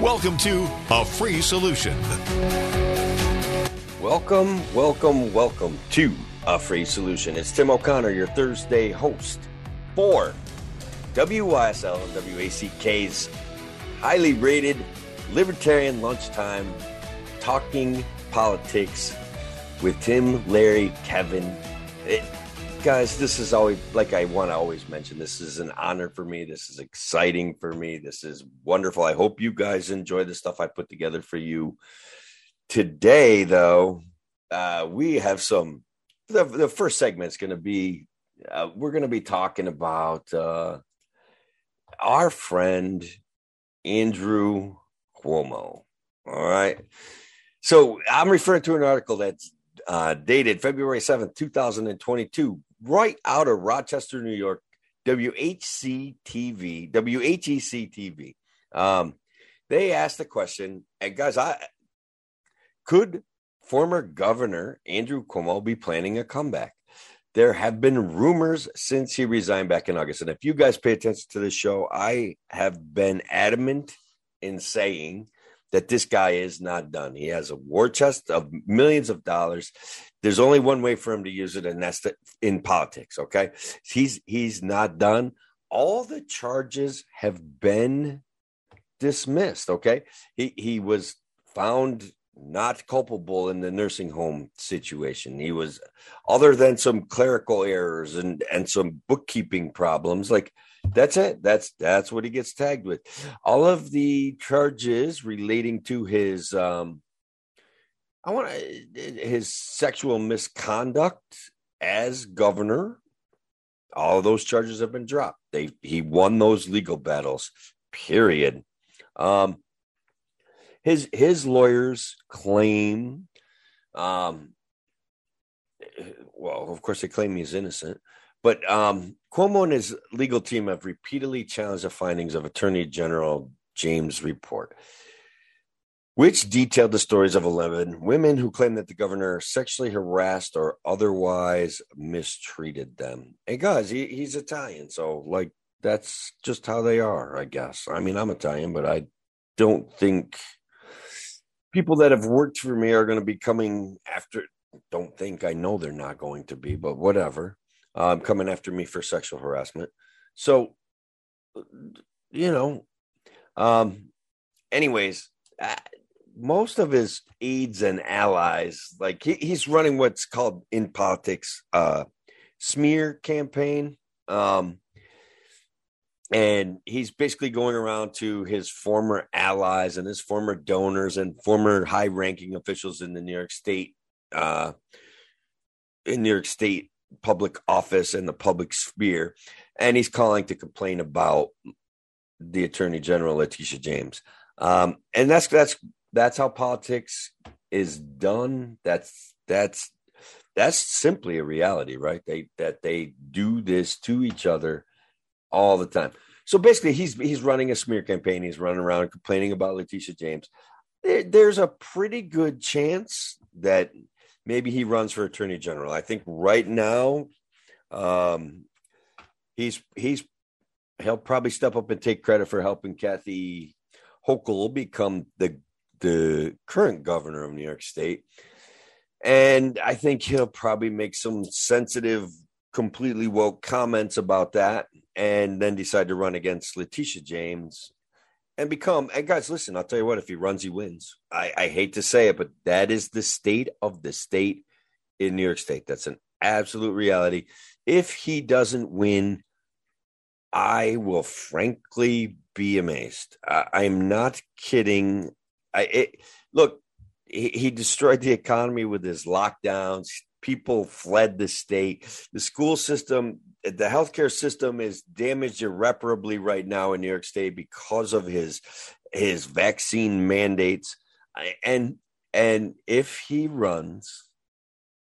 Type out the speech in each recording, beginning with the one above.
Welcome to A Free Solution. Welcome, welcome, welcome to A Free Solution. It's Tim O'Connor, your Thursday host for WYSL and WACK's highly rated Libertarian Lunchtime Talking Politics with Tim, Larry, Kevin. It, guys, this is always like I want to always mention. This is an honor for me. This is exciting for me. This is wonderful. I hope you guys enjoy the stuff I put together for you. Today, though, uh, we have some. The, the first segment is going to be uh, we're going to be talking about uh, our friend Andrew Cuomo. All right. So I'm referring to an article that's uh, dated February 7th, 2022 right out of Rochester, New York, WHC TV, WHEC TV. Um, they asked the question, and guys, I could former Governor Andrew Cuomo be planning a comeback? There have been rumors since he resigned back in August. And if you guys pay attention to the show, I have been adamant in saying that this guy is not done. He has a war chest of millions of dollars. There's only one way for him to use it, and that's the, in politics. Okay, he's he's not done. All the charges have been dismissed. Okay, he he was found not culpable in the nursing home situation. He was, other than some clerical errors and and some bookkeeping problems, like that's it. That's that's what he gets tagged with. All of the charges relating to his um I want his sexual misconduct as governor. All of those charges have been dropped. They he won those legal battles. Period. Um, his his lawyers claim, um, well, of course they claim he's innocent, but um, Cuomo and his legal team have repeatedly challenged the findings of Attorney General James' report which detailed the stories of 11 women who claimed that the governor sexually harassed or otherwise mistreated them. And guys, he, he's Italian, so like that's just how they are, I guess. I mean, I'm Italian, but I don't think people that have worked for me are going to be coming after. Don't think I know they're not going to be, but whatever. Um, coming after me for sexual harassment. So, you know, um, anyways, most of his aides and allies, like he, he's running what's called in politics uh, smear campaign. Um, and he's basically going around to his former allies and his former donors and former high ranking officials in the New York State, uh, in New York State public office and the public sphere. And he's calling to complain about the Attorney General, Letitia James. Um, and that's that's that's how politics is done. That's that's that's simply a reality, right? They that they do this to each other all the time. So basically, he's he's running a smear campaign. He's running around complaining about Letitia James. There, there's a pretty good chance that maybe he runs for attorney general. I think right now, um, he's he's he'll probably step up and take credit for helping Kathy Hochul become the the current governor of New York State. And I think he'll probably make some sensitive, completely woke comments about that and then decide to run against Letitia James and become. And guys, listen, I'll tell you what, if he runs, he wins. I, I hate to say it, but that is the state of the state in New York State. That's an absolute reality. If he doesn't win, I will frankly be amazed. I, I'm not kidding. I it, look, he, he destroyed the economy with his lockdowns. People fled the state. The school system, the healthcare system is damaged irreparably right now in New York State because of his his vaccine mandates. And And if he runs,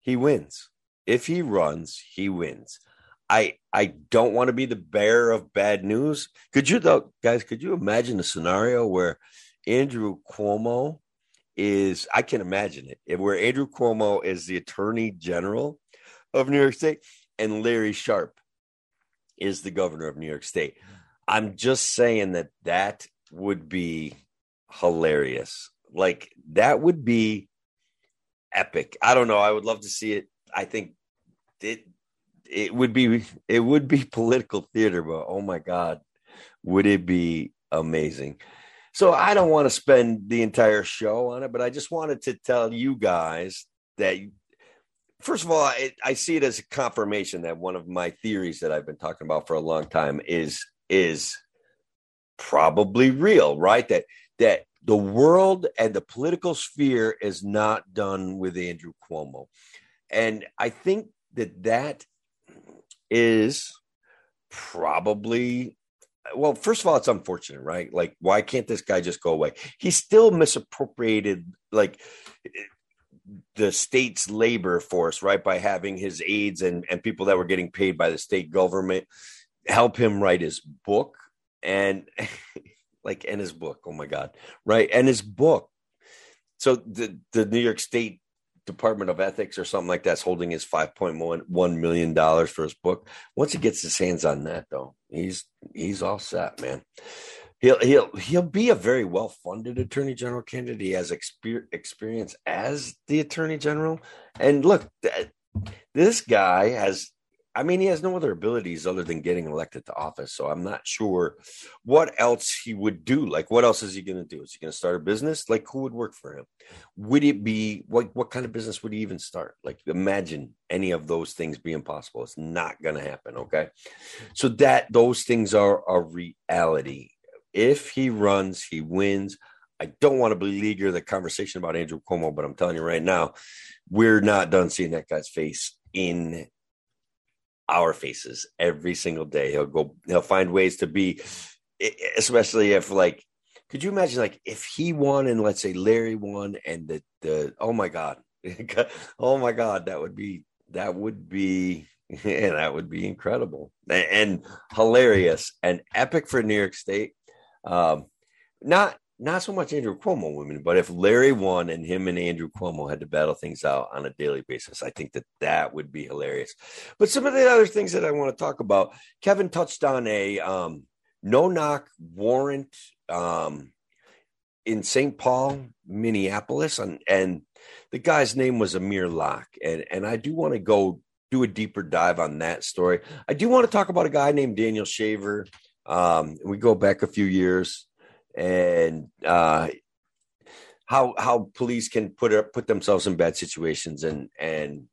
he wins. If he runs, he wins. I I don't want to be the bearer of bad news. Could you though, guys? Could you imagine a scenario where Andrew Cuomo is? I can imagine it. Where Andrew Cuomo is the Attorney General of New York State, and Larry Sharpe is the governor of New York State. I'm just saying that that would be hilarious. Like that would be epic. I don't know. I would love to see it. I think it it would be it would be political theater, but oh my god, would it be amazing? So I don't want to spend the entire show on it, but I just wanted to tell you guys that first of all, I, I see it as a confirmation that one of my theories that I've been talking about for a long time is is probably real, right? That that the world and the political sphere is not done with Andrew Cuomo. And I think that that is probably well first of all it's unfortunate right? Like why can't this guy just go away? He still misappropriated like the state's labor force right by having his aides and, and people that were getting paid by the state government help him write his book and like and his book oh my god right? And his book. So the the new york state department of ethics or something like that's holding his five point one one million dollars for his book. Once he gets his hands on that though he's he's all set man. He'll he'll he'll be a very well funded attorney general candidate. He has exper- experience as the attorney general. And look this guy has I mean, he has no other abilities other than getting elected to office. So I'm not sure what else he would do. Like, what else is he going to do? Is he going to start a business? Like, who would work for him? Would it be what? What kind of business would he even start? Like, imagine any of those things being possible. It's not going to happen. Okay, so that those things are a reality. If he runs, he wins. I don't want to beleaguer the conversation about Andrew Cuomo, but I'm telling you right now, we're not done seeing that guy's face in our faces every single day. He'll go, he'll find ways to be, especially if like, could you imagine like if he won and let's say Larry won and the the oh my god, oh my god, that would be that would be and that would be incredible and, and hilarious and epic for New York State. Um, not not so much Andrew Cuomo women, but if Larry won and him and Andrew Cuomo had to battle things out on a daily basis, I think that that would be hilarious. But some of the other things that I want to talk about, Kevin touched on a um, no knock warrant um, in St. Paul, Minneapolis, and, and the guy's name was Amir Locke. And, and I do want to go do a deeper dive on that story. I do want to talk about a guy named Daniel Shaver. Um, we go back a few years and uh, how how police can put put themselves in bad situations and and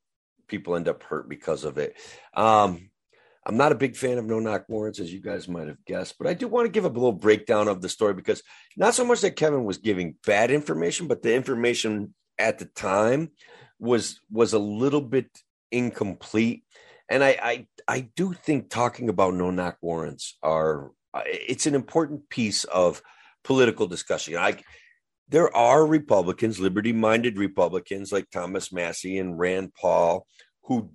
people end up hurt because of it. Um, I'm not a big fan of no knock warrants, as you guys might have guessed, but I do want to give a little breakdown of the story because not so much that Kevin was giving bad information, but the information at the time was was a little bit incomplete. And I I, I do think talking about no knock warrants are it's an important piece of political discussion. I there are Republicans, liberty minded Republicans like Thomas Massie and Rand Paul, who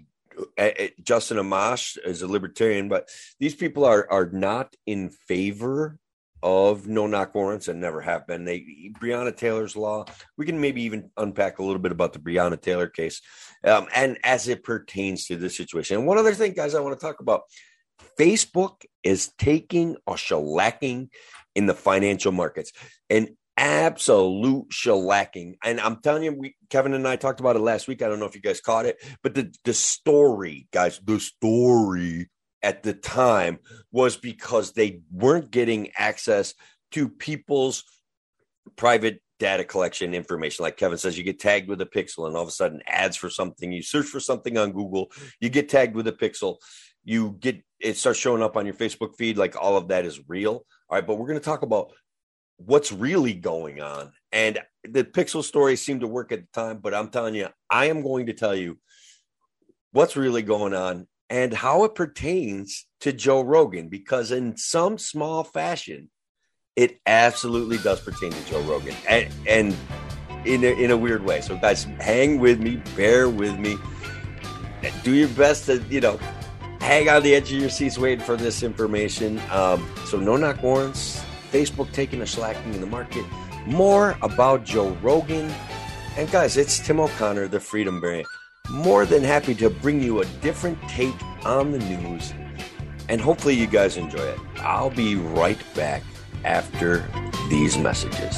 uh, Justin Amash is a libertarian, but these people are are not in favor of no knock warrants and never have been. They Breonna Taylor's law. We can maybe even unpack a little bit about the Breonna Taylor case, um, and as it pertains to this situation. And one other thing, guys, I want to talk about. Facebook is taking a shellacking in the financial markets. An absolute shellacking. And I'm telling you, we, Kevin and I talked about it last week. I don't know if you guys caught it, but the, the story, guys, the story at the time was because they weren't getting access to people's private data collection information. Like Kevin says, you get tagged with a pixel, and all of a sudden, ads for something. You search for something on Google, you get tagged with a pixel. You get it starts showing up on your Facebook feed. Like all of that is real. All right, but we're going to talk about what's really going on. And the Pixel story seemed to work at the time, but I'm telling you, I am going to tell you what's really going on and how it pertains to Joe Rogan, because in some small fashion, it absolutely does pertain to Joe Rogan. And, and in a, in a weird way. So, guys, hang with me, bear with me, do your best to you know hang on the edge of your seats waiting for this information. Um, so, no knock warrants. Facebook taking a slacking in the market. More about Joe Rogan. And guys, it's Tim O'Connor, the Freedom Variant. More than happy to bring you a different take on the news. And hopefully, you guys enjoy it. I'll be right back after these messages.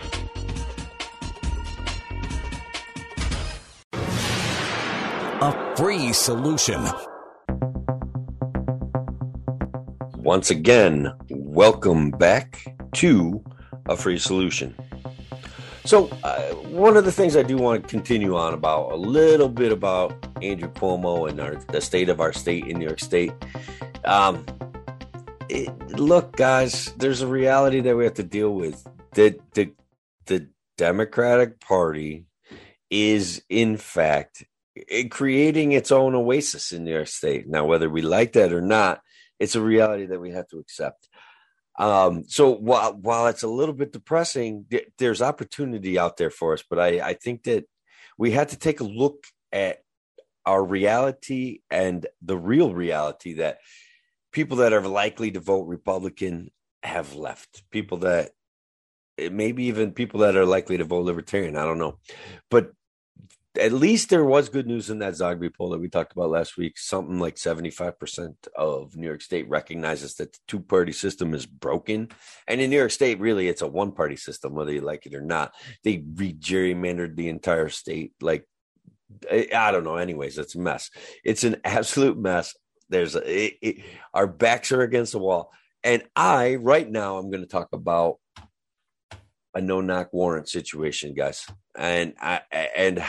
Free solution. Once again, welcome back to a free solution. So, uh, one of the things I do want to continue on about a little bit about Andrew Cuomo and our, the state of our state in New York State. Um, it, look, guys, there's a reality that we have to deal with. The, the, the Democratic Party is, in fact, creating its own oasis in New York State. Now, whether we like that or not, it's a reality that we have to accept. Um, so while while it's a little bit depressing, th- there's opportunity out there for us. But I, I think that we had to take a look at our reality and the real reality that people that are likely to vote Republican have left. People that maybe even people that are likely to vote Libertarian. I don't know, but at least there was good news in that Zogby poll that we talked about last week. Something like 75% of New York State recognizes that the two party system is broken. And in New York State, really, it's a one party system, whether you like it or not. They re gerrymandered the entire state. Like, I don't know. Anyways, it's a mess. It's an absolute mess. There's a, it, it, our backs are against the wall. And I, right now, I'm going to talk about a no knock warrant situation, guys. And I, and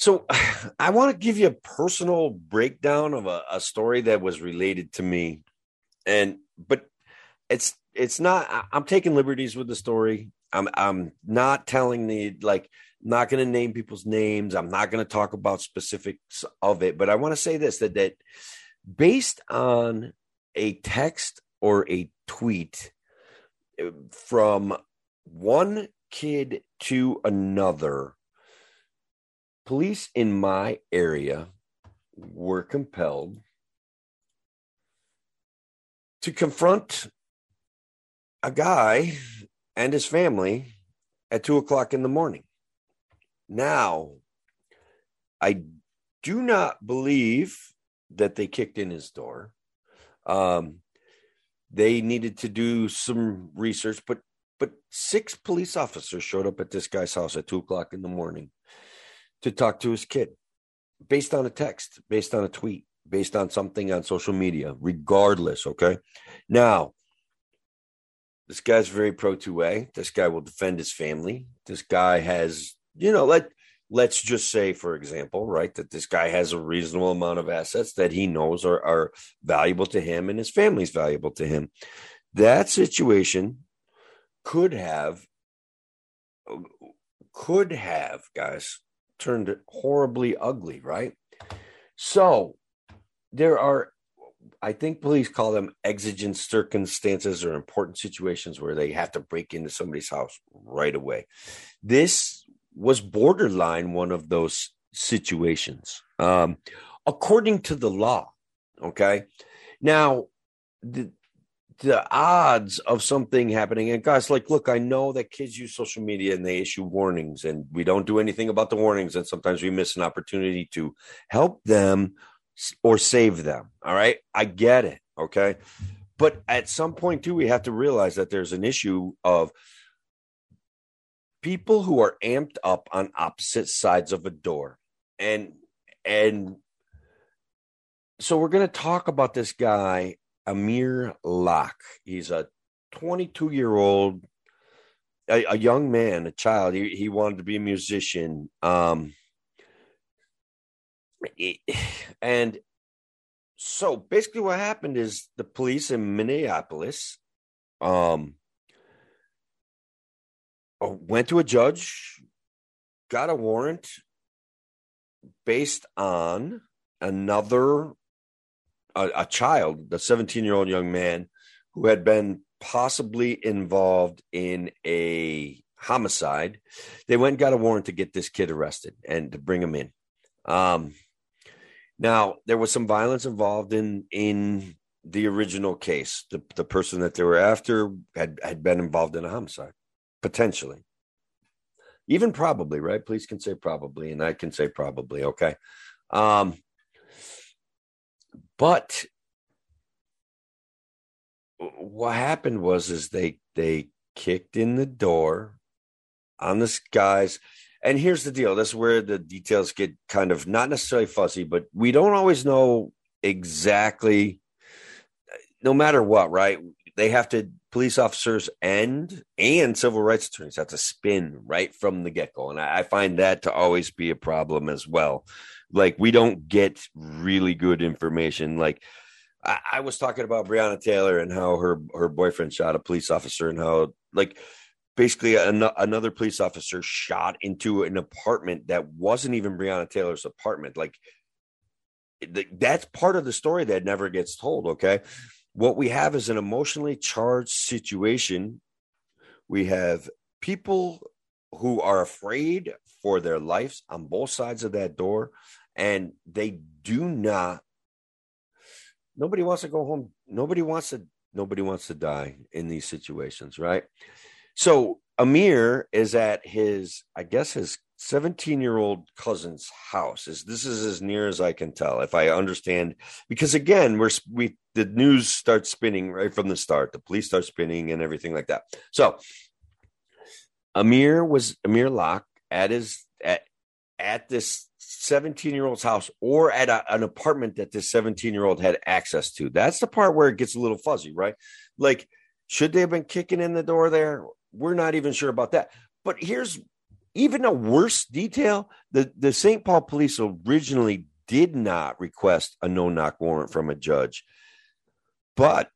so I want to give you a personal breakdown of a, a, story that was related to me. And but it's it's not I'm taking liberties with the story. I'm I'm not telling the like not going to name people's names. I'm not going to talk about specifics of it, but I want to say this that that based on a text or a tweet uh, from one kid to another police in my area were compelled to confront a guy and his family at two o'clock in the morning. Now, I do not believe that they kicked in his door. Um, they needed to do some research, but but six police officers showed up at this guy's house at two o'clock in the morning to talk to his kid based on a text, based on a tweet, based on something on social media, regardless. Okay. Now, this guy's very pro 2A. This guy will defend his family. This guy has, you know, let let's just say, for example, right, that this guy has a reasonable amount of assets that he knows are, are valuable to him and his family's valuable to him. That situation could have could have, guys, turned horribly ugly, right? So there are, I think police call them exigent circumstances or important situations where they have to break into somebody's house right away. This was borderline one of those situations, um, according to the law. Okay. Now, the the odds of something happening. And guys like look i know that kids use social media and they issue warnings and we don't do anything about the warnings. And sometimes we miss an opportunity to help them or save them. All right? I get it. Okay? But at some point too we have to realize that there's an issue of people who are amped up on opposite sides of a door. And and so we're going to talk about this guy Amir Locke. He's a 22 year old, a, a, young man, a child. He, he wanted to be a musician. Um, and so basically, what happened is the police in Minneapolis um, went to a judge, got a warrant based on another a, a child, the 17 year old young man who had been possibly involved in a homicide. They went and got a warrant to get this kid arrested and to bring him in. Um, now there was some violence involved in in the original case. The the person that they were after had had been involved in a homicide, potentially. Even probably, right? Police can say probably, and I can say probably. Okay. Um, but what happened was is they they kicked in the door on this guy's and here's the deal this is where the details get kind of not necessarily fuzzy but we don't always know exactly no matter what right? They have to police officers and and civil rights attorneys have to spin right from the get-go and I, I find that to always be a problem as well like we don't get really good information. Like I, I was talking about Breonna Taylor and how her her boyfriend shot a police officer and how like basically an, another police officer shot into an apartment that wasn't even Breonna Taylor's apartment. Like that's part of the story that never gets told. Okay. What we have is an emotionally charged situation. We have people who are afraid for their lives on both sides of that door and they do not nobody wants to go home. Nobody wants to nobody wants to die in these situations right? So amir is at his i guess his 17 year old cousin's house. Is this is as near as i can tell if i understand because again we're we the news starts spinning right from the start. The police start spinning and everything like that. So amir was amir locke at his at at this 17 year old's house or at a, an apartment that this 17 year old had access to. That's the part where it gets a little fuzzy, right? Like, should they have been kicking in the door there? We're not even sure about that. But here's even a worse detail the, the St. Paul police originally did not request a no knock warrant from a judge. But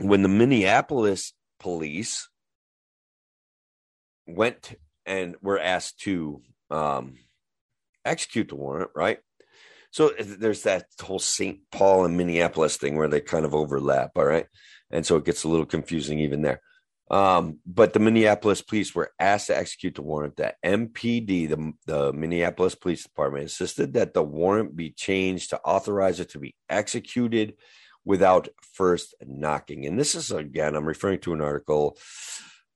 when the Minneapolis police went and were asked to um, execute the warrant, right? So there's that whole St. Paul and Minneapolis thing where they kind of overlap, all right? And so it gets a little confusing even there. Um, but the Minneapolis police were asked to execute the warrant. The MPD, the, the Minneapolis Police Department, insisted that the warrant be changed to authorize it to be executed without first knocking. And this is, again, I'm referring to an article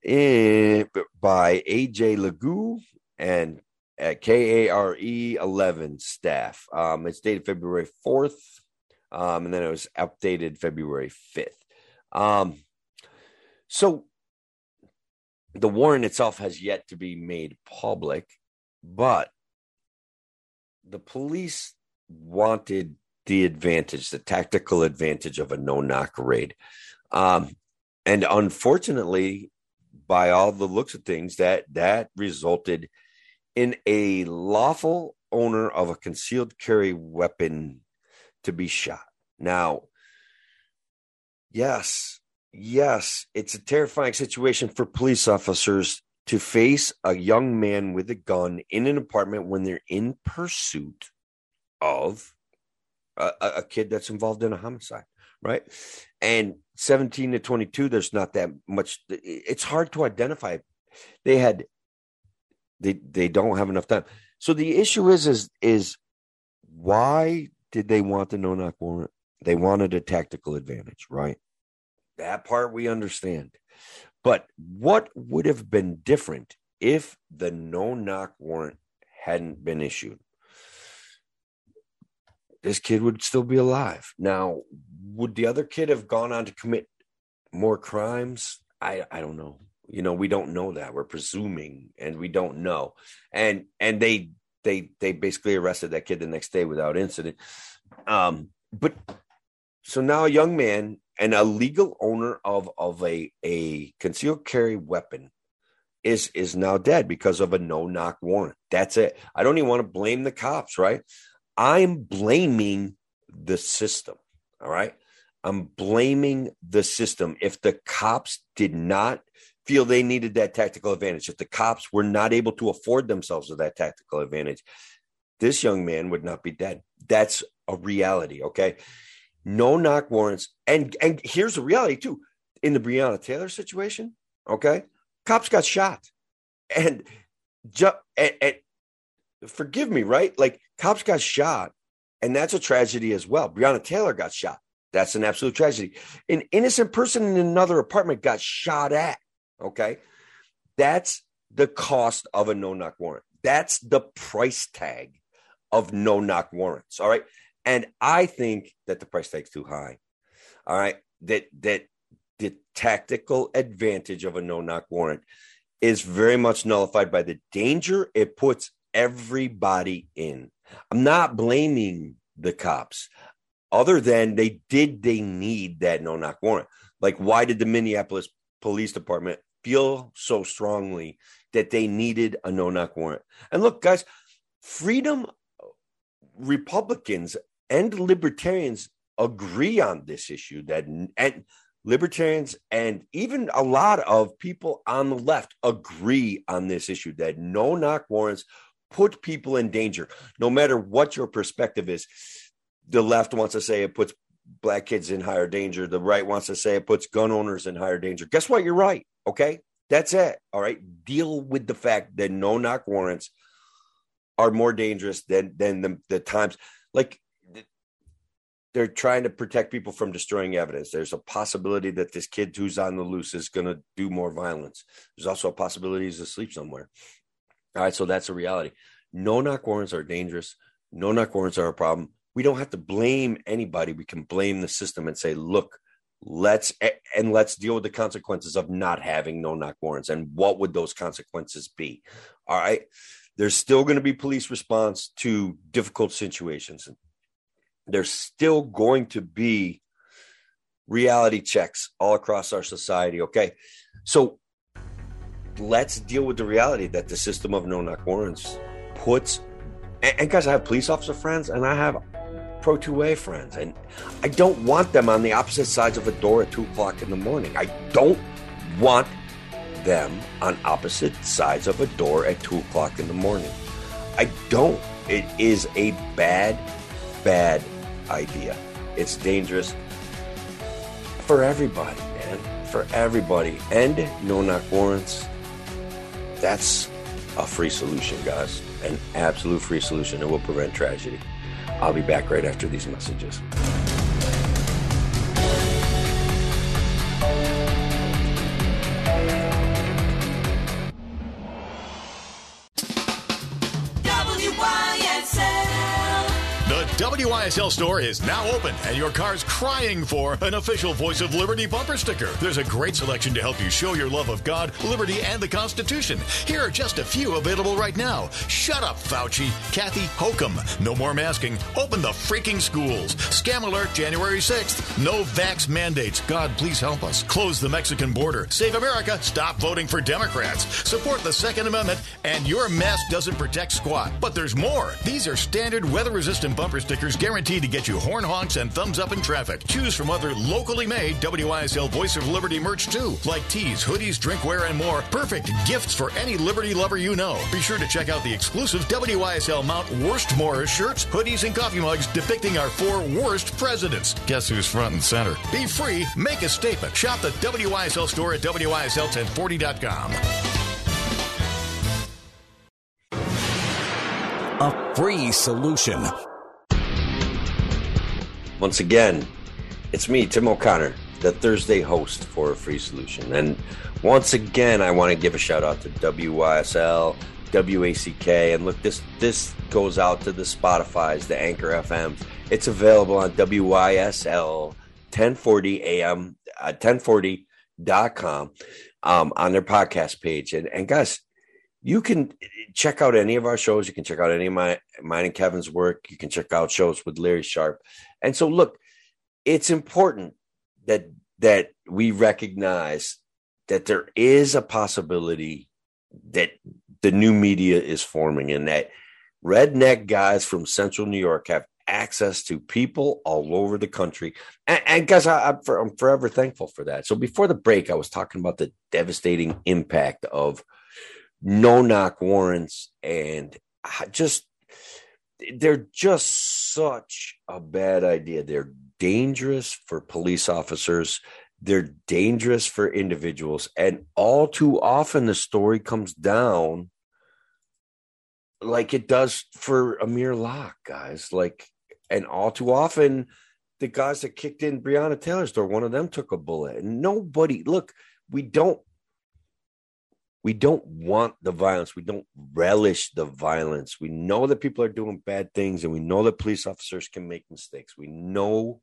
in, by A.J. Lagoe and at KARE 11 staff. Um, it's dated February 4th, um, and then it was updated February 5th. Um, so the warrant itself has yet to be made public, but the police wanted the advantage, the tactical advantage of a no knock raid. Um, and unfortunately, by all the looks of things, that that resulted in a lawful owner of a concealed carry weapon to be shot. Now, yes, yes, it's a terrifying situation for police officers to face a young man with a gun in an apartment when they're in pursuit of a, a kid that's involved in a homicide, right? And 17 to 22, there's not that much. It's hard to identify. They had they they don't have enough time. So the issue is is is why did they want the no knock warrant? They wanted a tactical advantage, right? That part we understand. But what would have been different if the no knock warrant hadn't been issued? This kid would still be alive. Now, would the other kid have gone on to commit more crimes? I, I don't know. You know, we don't know that. We're presuming and we don't know. And and they they they basically arrested that kid the next day without incident. Um, but so now a young man and a legal owner of of a a concealed carry weapon is is now dead because of a no knock warrant. That's it. I don't even want to blame the cops, right? I'm blaming the system. All right. I'm blaming the system. If the cops did not feel they needed that tactical advantage, if the cops were not able to afford themselves with that tactical advantage, this young man would not be dead. That's a reality. Okay no knock warrants. And and here's the reality too. In the Breonna Taylor situation, okay, cops got shot, and, ju- and, and forgive me, right? Like cops got shot, and that's a tragedy as well. Breonna Taylor got shot. That's an absolute tragedy. An innocent person in another apartment got shot at. Okay, that's the cost of a no knock warrant. That's the price tag of no knock warrants. All right. And I think that the price tag's too high. All right. That that the tactical advantage of a no knock warrant is very much nullified by the danger it puts everybody in. I'm not blaming the cops, other than they did they need that no knock warrant. Like, why did the Minneapolis Police Department feel so strongly that they needed a no knock warrant? And look, guys, freedom Republicans and libertarians agree on this issue that and libertarians and even a lot of people on the left agree on this issue that no knock warrants put people in danger. No matter what your perspective is the left wants to say it puts black kids in higher danger. The right wants to say it puts gun owners in higher danger. Guess what? You're right okay that's it all right deal with the fact that no knock warrants are more dangerous than than the, the times like they're trying to protect people from destroying evidence. There's a possibility that this kid who's on the loose is going to do more violence. There's also a possibility he's asleep somewhere. All right, so that's a reality. No knock warrants are dangerous. No knock warrants are a problem. We don't have to blame anybody. We can blame the system and say, look, let's and let's deal with the consequences of not having no knock warrants. And what would those consequences be? All right. There's still going to be police response to difficult situations there's still going to be reality checks all across our society. Okay. So let's deal with the reality that the system of no knock warrants puts, and, and guys, I have police officer friends and I have pro 2A friends, and I don't want them on the opposite sides of a door at two o'clock in the morning. I don't want them on opposite sides of a door at two o'clock in the morning. I don't. It is a bad, bad idea. It's dangerous for everybody, man. For everybody. And no knock warrants. That's a free solution, guys. An absolute free solution. It will prevent tragedy. I'll be back right after these messages. WYSL store is now open and your car's crying for an official Voice of Liberty bumper sticker. There's a great selection to help you show your love of God, liberty, and the Constitution. Here are just a few available right now. Shut up, Fauci. Kathy Hokum. No more masking. Open the freaking schools. Scam alert January 6th. No vax mandates. God, please help us. Close the Mexican border. Save America. Stop voting for Democrats. Support the Second Amendment. And your mask doesn't protect squat. But there's more. These are standard weather resistant bumper stickers guaranteed to get you horn honks and thumbs up in traffic. Choose from other locally made WYSL Voice of Liberty merch too, like tees, hoodies, drinkware, and more. Perfect gifts for any Liberty lover you know. Be sure to check out the exclusive WYSL Mount Worst Morris shirts, hoodies, and coffee mugs depicting our four worst presidents. Guess who's front and center? Be free, make a statement. Shop the WYSL store at WYSL1040.com. A free solution. Once again, it's me, Tim O'Connor, the Thursday host for free solution. And once again, I want to give a shout out to WYSL, WACK, and look, this this goes out to the Spotify's, the Anchor FMs. It's available on WYSL 1040 AM, uh, 1040.com um, on their podcast page. And, and guys, you can check out any of our shows. You can check out any of my mine and Kevin's work. You can check out shows with Larry Sharpe. And so, look, it's important that that we recognize that there is a possibility that the new media is forming and that redneck guys from central New York have access to people all over the country. And, and guys, I, am for, forever thankful for that. So before the break, I was talking about the devastating impact of no knock warrants and uh, just they're just such a bad idea. They're dangerous for police officers. They're dangerous for individuals. And all too often, the story comes down like it does for Amir Locke, guys. Like, and all too often, the guys that kicked in Breonna Taylor's door, one of them took a bullet. And nobody, look, we don't we don't want the violence. We don't relish the violence. We know that people are doing bad things and we know that police officers can make mistakes. We know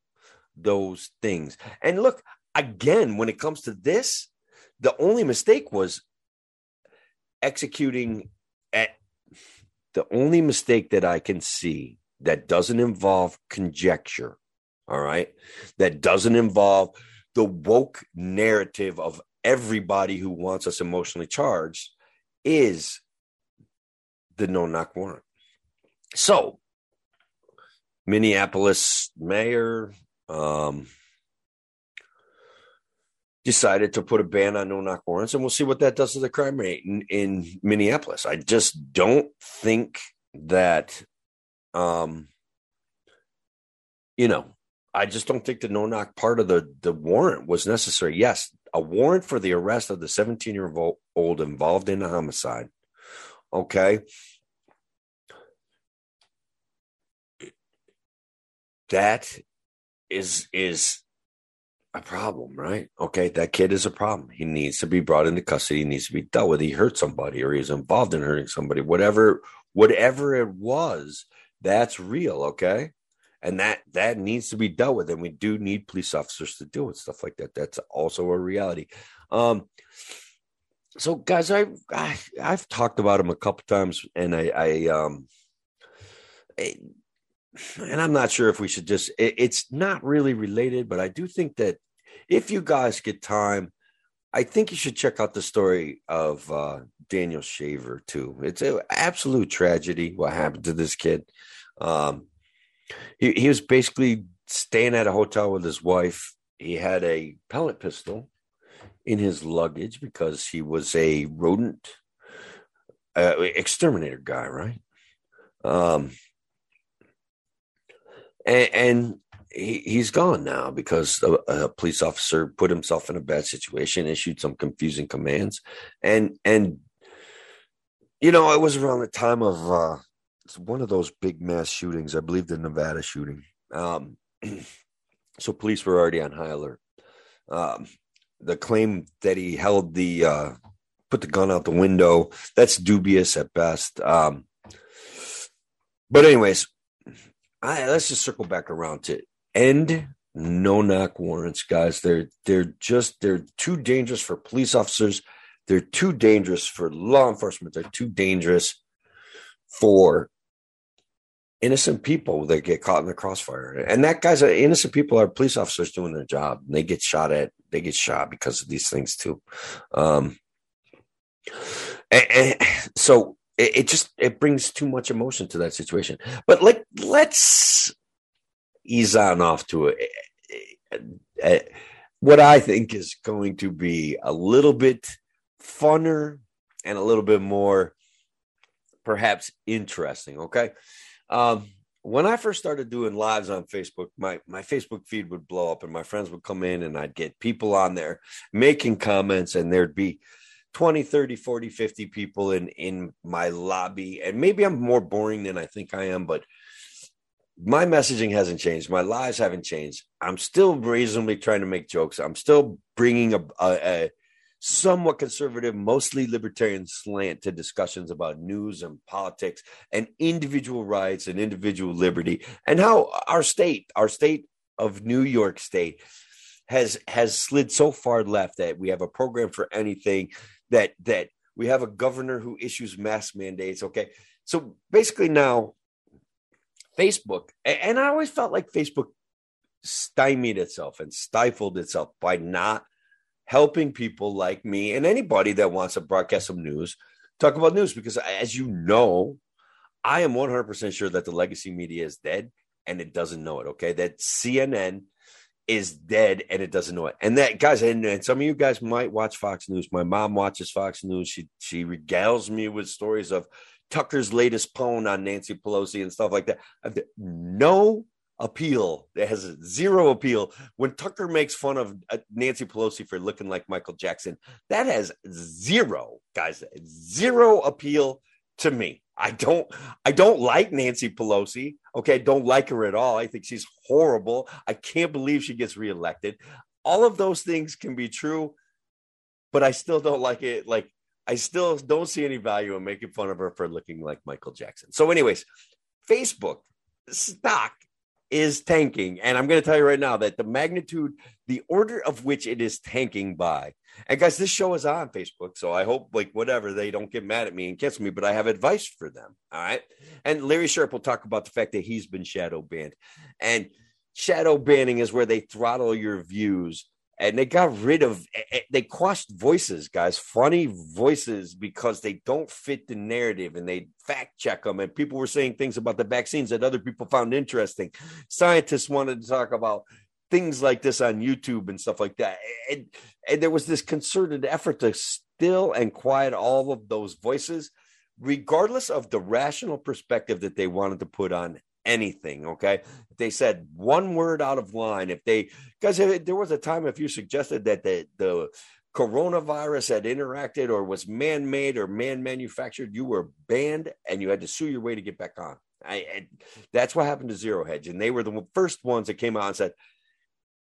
those things. And look, again, when it comes to this, the only mistake was executing at the only mistake that I can see that doesn't involve conjecture, all right, that doesn't involve the woke narrative of everybody who wants us emotionally charged is the no knock warrant. So, Minneapolis mayor um, decided to put a ban on no knock warrants, and we'll see what that does to the crime rate in, in Minneapolis. I just don't think that, um, you know, I just don't think the no knock part of the the warrant was necessary. Yes, a warrant for the arrest of the 17 year old involved in a homicide. Okay. That is is a problem, right? Okay, that kid is a problem. He needs to be brought into custody. He needs to be dealt with. He hurt somebody, or he's involved in hurting somebody. Whatever, whatever it was, that's real. Okay, and that that needs to be dealt with. And we do need police officers to deal with stuff like that. That's also a reality. Um so guys i, I have talked about him a couple times and i i um I, and i'm not sure if we should just it, it's not really related but i do think that if you guys get time i think you should check out the story of uh daniel shaver too. It's an absolute tragedy what happened to this kid. Um he, he was basically staying at a hotel with his wife. He had a pellet pistol in his luggage because he was a rodent uh, exterminator guy, right? Um, and, and he, he's gone now because a, a, police officer put himself in a bad situation, issued some confusing commands, and and you know it was around the time of uh, it's one of those big mass shootings. I believe the Nevada shooting. Um, so police were already on high alert. Um, the claim that he held the uh, put the gun out the window that's dubious at best. Um, but anyways, I, let's just circle back around to end no knock warrants, guys. They're they're just they're too dangerous for police officers. They're too dangerous for law enforcement. They're too dangerous for innocent people that get caught in the crossfire. And that guy's innocent people are police officers doing their job. And they get shot at, they get shot because of these things too. Um, and, and so it, it, just it brings too much emotion to that situation. But like let's ease on off to it. What I think is going to be a little bit funner and a little bit more perhaps interesting. Okay. Um, when I first started doing lives on Facebook, my, my Facebook feed would blow up and my friends would come in and I'd get people on there making comments and there'd be 20, 30, 40, 50 people in, in my lobby. And maybe I'm more boring than I think I am, but my messaging hasn't changed. My lives haven't changed. I'm still reasonably trying to make jokes. I'm still bringing a, a, a somewhat conservative, mostly libertarian slant to discussions about news and politics and individual rights and individual liberty and how our state, our state of New York State, has has slid so far left that we have a program for anything that that we have a governor who issues mask mandates. Okay, so basically now Facebook, and I always felt like Facebook stymied itself and stifled itself by not helping people like me and anybody that wants to broadcast some news talk about news because as you know i am 100% sure that the legacy media is dead and it doesn't know it okay? That cnn is dead and it doesn't know it. And that guys and, and some of you guys might watch fox news. My mom watches fox news. She she regales me with stories of tucker's latest pwn on nancy pelosi and stuff like that. No appeal. It has zero appeal. When Tucker makes fun of uh, Nancy Pelosi for looking like Michael Jackson, that has zero, guys, zero appeal to me. I don't I don't like Nancy Pelosi. Okay, don't like her at all. I think she's horrible. I can't believe she gets reelected. All of those things can be true, but I still don't like it. Like I still don't see any value in making fun of her for looking like Michael Jackson. So, anyways, Facebook stock is tanking. And I'm going to tell you right now that the magnitude, the order of which it is tanking by. And guys, this show is on Facebook. So I hope, like, whatever, they don't get mad at me and cancel me, but I have advice for them. All right. And Larry Sharpe will talk about the fact that he's been shadow banned. And shadow banning is where they throttle your views and they got rid of they quashed voices guys funny voices because they don't fit the narrative and they fact check them and people were saying things about the vaccines that other people found interesting. Scientists wanted to talk about things like this on youtube and stuff like that. And, and there was this concerted effort to still and quiet all of those voices regardless of the rational perspective that they wanted to put on anything. Okay. They said one word out of line, if they, because there was a time if you suggested that the, the coronavirus had interacted or was man made or man manufactured, you were banned and you had to sue your way to get back on. I, I, that's what happened to Zero Hedge. And they were the first ones that came out and said,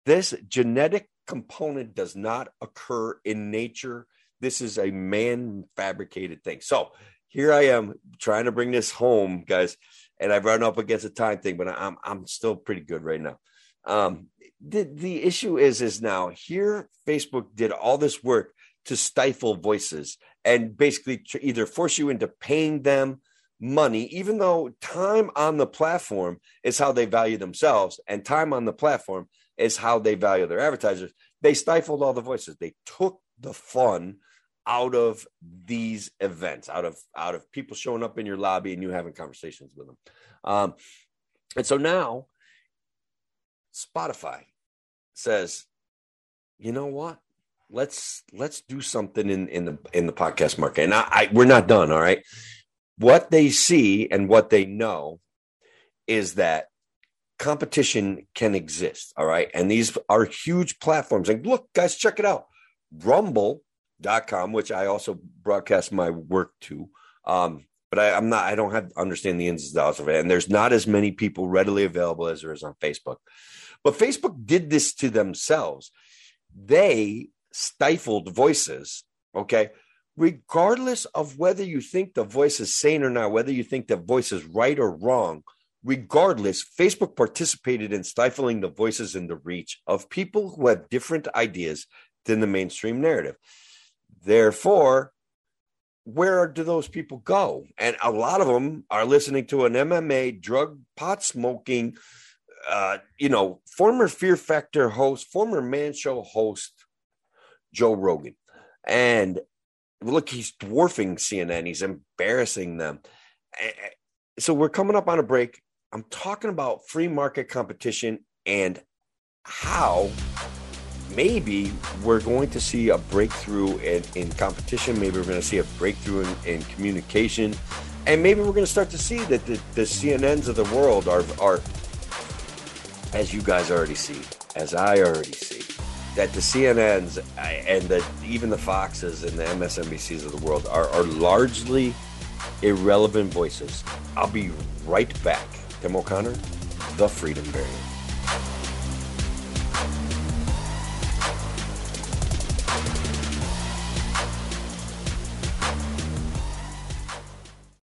this genetic component does not occur in nature. This is a man fabricated thing. So here I am trying to bring this home, guys and I've run up against a time thing, but I'm I'm still pretty good right now. Um, the the issue is is now here Facebook did all this work to stifle voices and basically to either force you into paying them money, even though time on the platform is how they value themselves, and time on the platform is how they value their advertisers. They stifled all the voices. They took the fun out of these events, out of out of people showing up in your lobby and you having conversations with them. Um, and so now Spotify says, you know what? Let's let's do something in in the in the podcast market. And I, I we're not done. All right. What they see and what they know is that competition can exist. All right. And these are huge platforms. And look, guys, check it out. Rumble dot com, which I also broadcast my work to. Um, but I, am not, I don't have understand the ins and outs of it. And there's not as many people readily available as there is on Facebook. But Facebook did this to themselves. They stifled voices, okay? Regardless of whether you think the voice is sane or not, whether you think the voice is right or wrong, regardless, Facebook participated in stifling the voices and the reach of people who have different ideas than the mainstream narrative. Therefore, where do those people go? And a lot of them are listening to an MMA drug pot smoking, uh, you know, former Fear Factor host, former Man Show host, Joe Rogan. And look, he's dwarfing CNN, he's embarrassing them. So we're coming up on a break. I'm talking about free market competition and how maybe we're going to see a breakthrough in, in competition. Maybe we're going to see a breakthrough in, in communication. And maybe we're going to start to see that the, the CNNs of the world are, are, as you guys already see, as I already see, that the CNNs uh, and the, even the Foxes and the MSNBCs of the world are, are largely irrelevant voices. I'll be right back. Tim O'Connor, the Freedom Variant.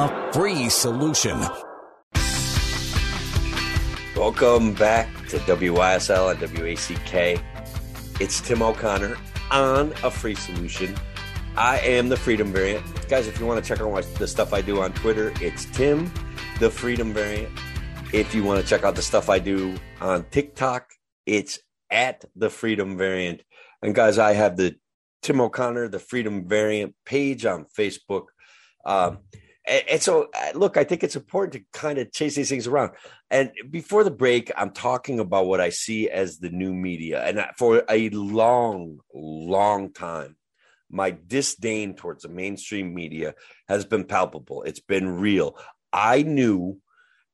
a free solution. Welcome back to WYSL and WACK. It's Tim O'Connor on a free solution. I am the Freedom Variant. Guys, if you want to check out the stuff I do on Twitter, it's Tim, the Freedom Variant. If you want to check out the stuff I do on TikTok, it's at the Freedom Variant. And guys, I have the Tim O'Connor, the Freedom Variant page on Facebook. Um, and, and so, uh, look, I think it's important to kind of chase these things around. And before the break, I'm talking about what I see as the new media. And for a long, long time, my disdain towards the mainstream media has been palpable. It's been real. I knew,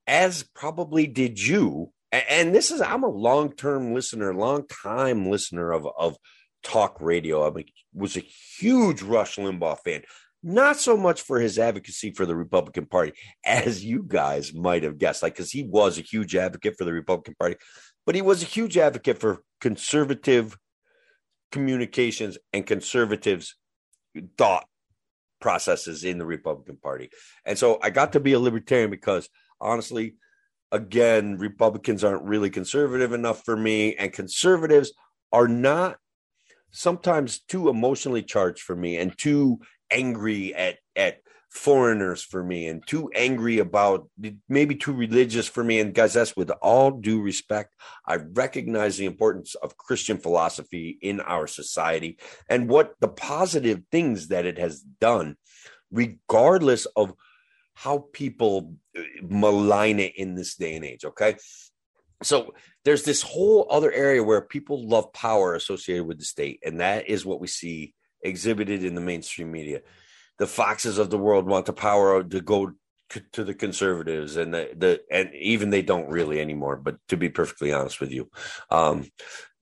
as probably did you, and this is I'm a long term listener, long time listener of of talk radio. I was a huge Rush Limbaugh fan not so much for his advocacy for the Republican Party, as you guys might have guessed, like because he was a huge advocate for the Republican Party, but he was a huge advocate for conservative communications and conservatives thought processes in the Republican Party. And so I got to be a libertarian because honestly, again, Republicans aren't really conservative enough for me, and conservatives are not sometimes too emotionally charged for me and too angry at at foreigners for me and too angry about maybe too religious for me. And guys that's with all due respect i recognize the importance of christian philosophy in our society and what the positive things that it has done regardless of how people uh, malign it in this day and age okay? So there's this whole other area where people love power associated with the state and that is what we see exhibited in the mainstream media. The Foxes of the world want the power to go to the conservatives and the, the and even they don't really anymore but to be perfectly honest with you um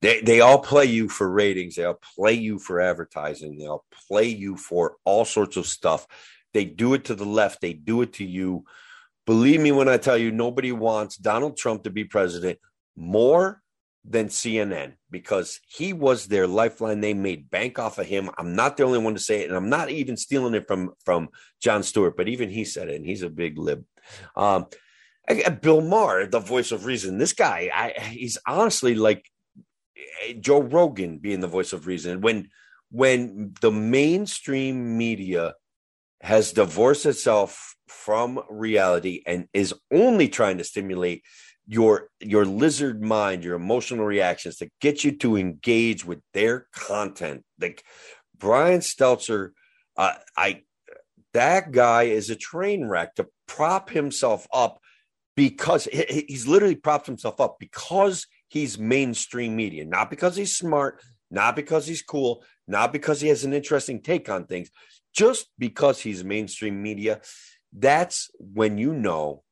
they they all play you for ratings. They all play you for advertising. They all play you for all sorts of stuff. They do it to the left. They do it to you. Believe me when i tell you nobody wants donald trump to be president more than CNN because he was their lifeline. They made bank off of him. I'm not the only one to say it, and I'm not even stealing it from from Jon Stewart, but even he said it, and he's a big lib. Um, Bill Maher, the voice of reason. This guy, I, he's honestly like eh, Joe Rogan being the voice of reason. When when the mainstream media has divorced itself from reality and is only trying to stimulate your your lizard mind, your emotional reactions to get you to engage with their content. Like Brian Stelter, uh, I that guy is a train wreck to prop himself up because he, he's literally propped himself up because he's mainstream media, not because he's smart, not because he's cool, not because he has an interesting take on things, just because he's mainstream media. That's when you know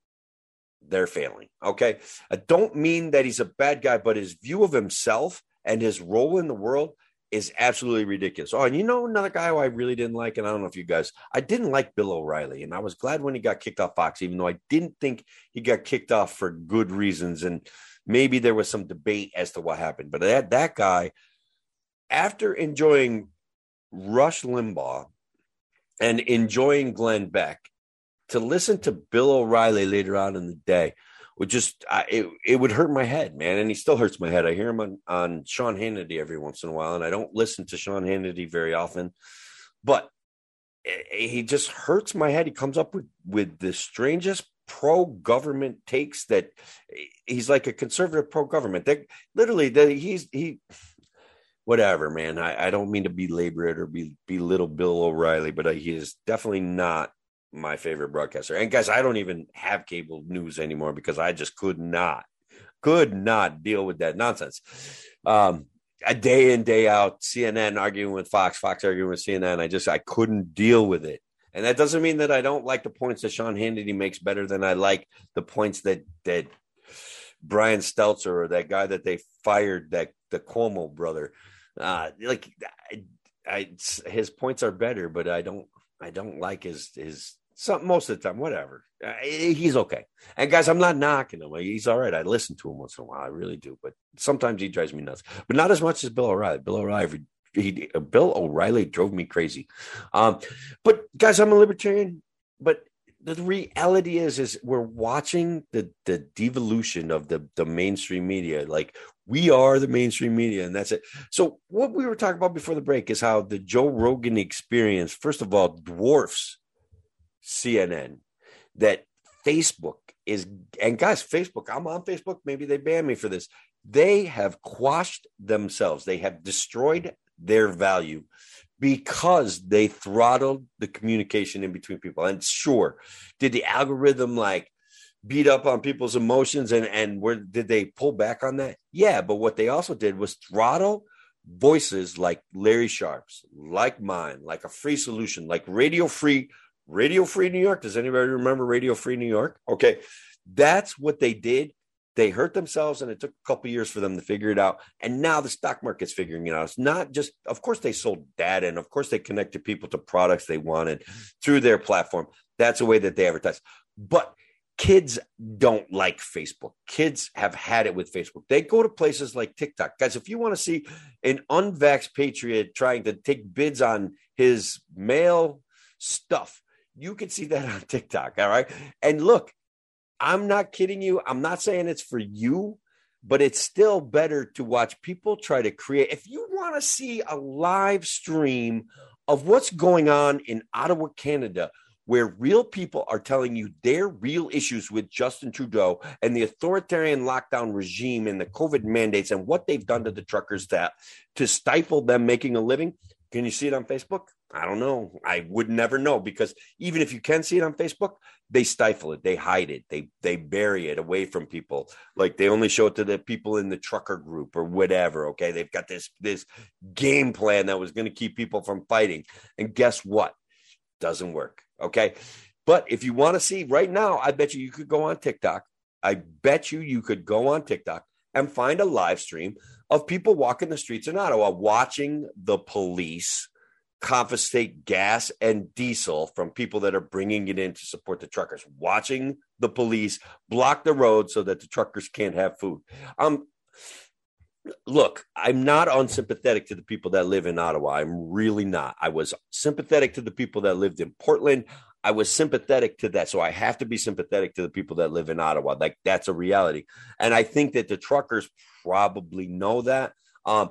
they're failing. Okay. I don't mean that he's a bad guy, but his view of himself and his role in the world is absolutely ridiculous. Oh, and you know another guy who I really didn't like, and I don't know if you guys, I didn't like Bill O'Reilly, and I was glad when he got kicked off Fox, even though I didn't think he got kicked off for good reasons, and maybe there was some debate as to what happened. But that that guy, after enjoying Rush Limbaugh and enjoying Glenn Beck, to listen to Bill O'Reilly later on in the day would just I, it, it would hurt my head, man. And he still hurts my head. I hear him on, on Sean Hannity every once in a while, and I don't listen to Sean Hannity very often, but eh, eh, he just hurts my head. He comes up with with the strangest pro government takes that eh, he's like a conservative pro government. That literally that he's he whatever, man. I, I don't mean to belabor it or be belittle Bill O'Reilly, but he is definitely not my favorite broadcaster. And guys, I don't even have cable news anymore because I just could not, could not deal with that nonsense. Um, a day in, day out, CNN arguing with Fox, Fox arguing with CNN. I just I couldn't deal with it. And that doesn't mean that I don't like the points that Sean Hannity makes better than I like the points that that Brian Stelter or that guy that they fired, that the Cuomo brother. Uh, like I, I, his points are better, but I don't I don't like his his some most of the time, whatever. Uh, he's okay. And guys, I'm not knocking him. He's all right. I listen to him once in a while. I really do. But sometimes he drives me nuts. But not as much as Bill O'Reilly. Bill O'Reilly, he, Bill O'Reilly drove me crazy. Um, but guys, I'm a libertarian. But the reality is, is we're watching the the devolution of the the mainstream media. Like we are the mainstream media, and that's it. So what we were talking about before the break is how the Joe Rogan experience, first of all, dwarfs CNN that Facebook is, and guys, Facebook, I'm on Facebook. Maybe they ban me for this. They have quashed themselves, they have destroyed their value because they throttled the communication in between people. And sure, did the algorithm like beat up on people's emotions and and where did they pull back on that? Yeah, but what they also did was throttle voices like Larry Sharpe's, like mine, like a free solution, like Radio Free Radio Free New York. Does anybody remember Radio Free New York? Okay. That's what they did. They hurt themselves and it took a couple years for them to figure it out. And now the stock market's figuring it out. It's not just, of course, they sold data and of course they connected people to products they wanted through their platform. That's a way that they advertise. But kids don't like Facebook. Kids have had it with Facebook. They go to places like TikTok. Guys, if you want to see an unvaxxed patriot trying to take bids on his male stuff, you can see that on TikTok. All right. And look, I'm not kidding you. I'm not saying it's for you, but it's still better to watch people try to create. If you want to see a live stream of what's going on in Ottawa, Canada, where real people are telling you their real issues with Justin Trudeau and the authoritarian lockdown regime and the COVID mandates and what they've done to the truckers that to stifle them making a living. Can you see it on Facebook? I don't know. I would never know because even if you can see it on Facebook, they stifle it, they hide it, they they bury it away from people. Like they only show it to the people in the trucker group or whatever. Okay, they've got this this game plan that was going to keep people from fighting, and guess what? Doesn't work. Okay, but if you want to see right now, I bet you you could go on TikTok. I bet you you could go on TikTok and find a live stream of people walking the streets in Ottawa watching the police confiscate gas and diesel from people that are bringing it in to support the truckers, watching the police block the road so that the truckers can't have food. Um, look, I'm not unsympathetic to the people that live in Ottawa. I'm really not. I was sympathetic to the people that lived in Portland. I was sympathetic to that. So I have to be sympathetic to the people that live in Ottawa. Like that's a reality. And I think that the truckers probably know that. Um,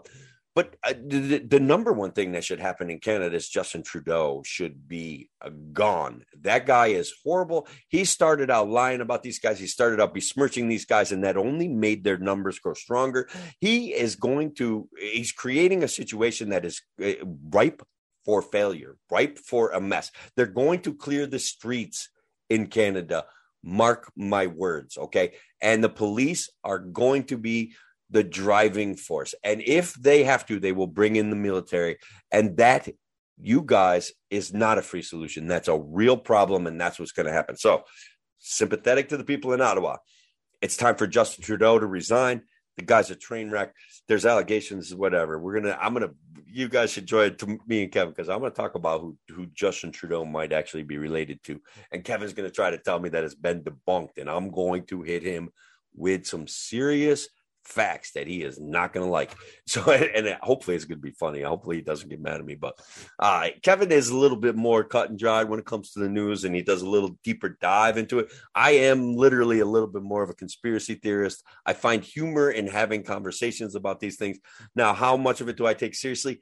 but uh, the, the, number one thing that should happen in Canada is Justin Trudeau should be uh, gone. That guy is horrible. He started out lying about these guys. He started out besmirching these guys, and that only made their numbers grow stronger. He is going to, he's creating a situation that is uh, ripe for failure, ripe for a mess. They're going to clear the streets in Canada. Mark my words, okay? And the police are going to be the driving force. And if they have to, they will bring in the military. And that, you guys, is not a free solution. That's a real problem. And that's what's going to happen. So, sympathetic to the people in Ottawa. It's time for Justin Trudeau to resign. The guy's a train wreck. There's allegations, whatever. We're gonna. I'm gonna. You guys should join to me and Kevin because I'm gonna talk about who who Justin Trudeau might actually be related to, and Kevin's gonna try to tell me that it's been debunked, and I'm going to hit him with some serious facts that he is not going to like. So, and hopefully it's going to be funny. Hopefully he doesn't get mad at me. But uh, Kevin is a little bit more cut and dried when it comes to the news, and he does a little deeper dive into it. I am literally a little bit more of a conspiracy theorist. I find humor in having conversations about these things. Now, how much of it do I take seriously?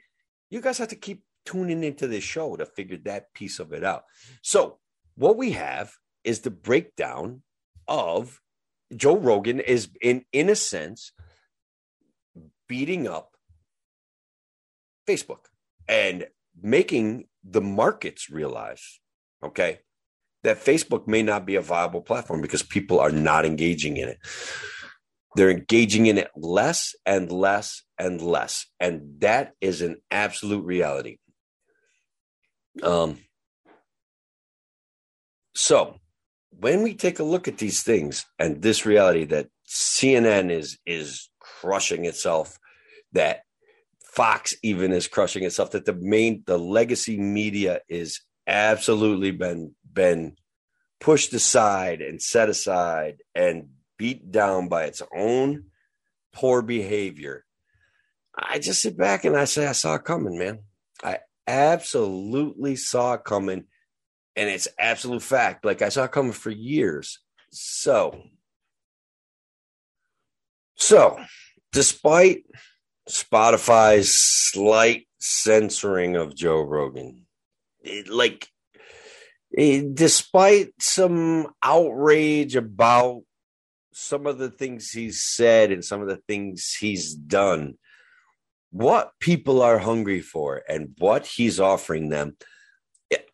You guys have to keep tuning into this show to figure that piece of it out. So, what we have is the breakdown of Joe Rogan is in in a sense beating up Facebook and making the markets realize, okay, that Facebook may not be a viable platform because people are not engaging in it. They're engaging in it less and less and less. And that is an absolute reality. Um, so when we take a look at these things and this reality that CNN is is crushing itself, that Fox even is crushing itself, that the main the legacy media is absolutely been been pushed aside and set aside and beat down by its own poor behavior. I just sit back and I say, I saw it coming, man. I absolutely saw it coming and it's absolute fact. Like I saw it coming for years. So, so despite Spotify's slight censoring of Joe Rogan, it, like it, despite some outrage about some of the things he's said and some of the things he's done, what people are hungry for and what he's offering them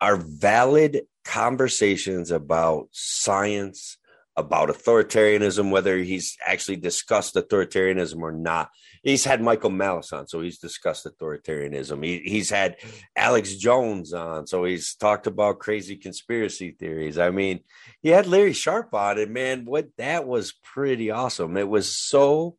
are valid conversations about science, about authoritarianism, whether he's actually discussed authoritarianism or not. He's had Michael Malice on, so he's discussed authoritarianism. He, he's had Alex Jones on, so he's talked about crazy conspiracy theories. I mean, he had Larry Sharpe on, and man, what that was pretty awesome. It was so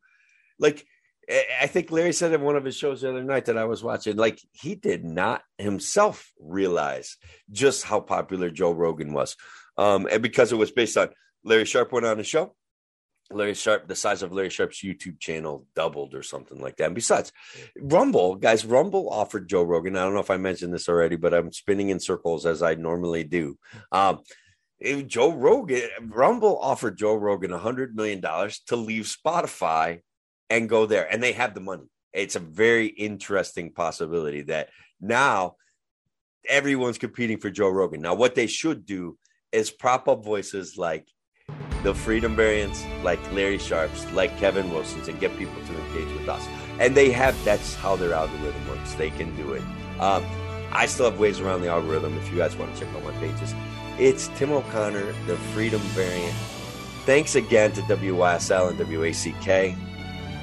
like I think Larry said in one of his shows the other night that I was watching, like he did not himself realize just how popular Joe Rogan was. Um, and because it was based on Larry Sharpe went on the show, Larry Sharpe, the size of Larry Sharpe's YouTube channel doubled or something like that. And besides, Rumble, guys, Rumble offered Joe Rogan. I don't know if I mentioned this already, but I'm spinning in circles as I normally do. Um, Joe Rogan, Rumble offered Joe Rogan a $100 million to leave Spotify and go there. And they have the money. It's a very interesting possibility that now everyone's competing for Joe Rogan. Now, what they should do is prop up voices like the Freedom Variants, like Larry Sharpes, like Kevin Wilson's, and get people to engage with us. And they have that's how their algorithm works. They can do it. Um, I still have ways around the algorithm if you guys want to check out my pages. It's Tim O'Connor, the Freedom Variant. Thanks again to WYSL and WACK.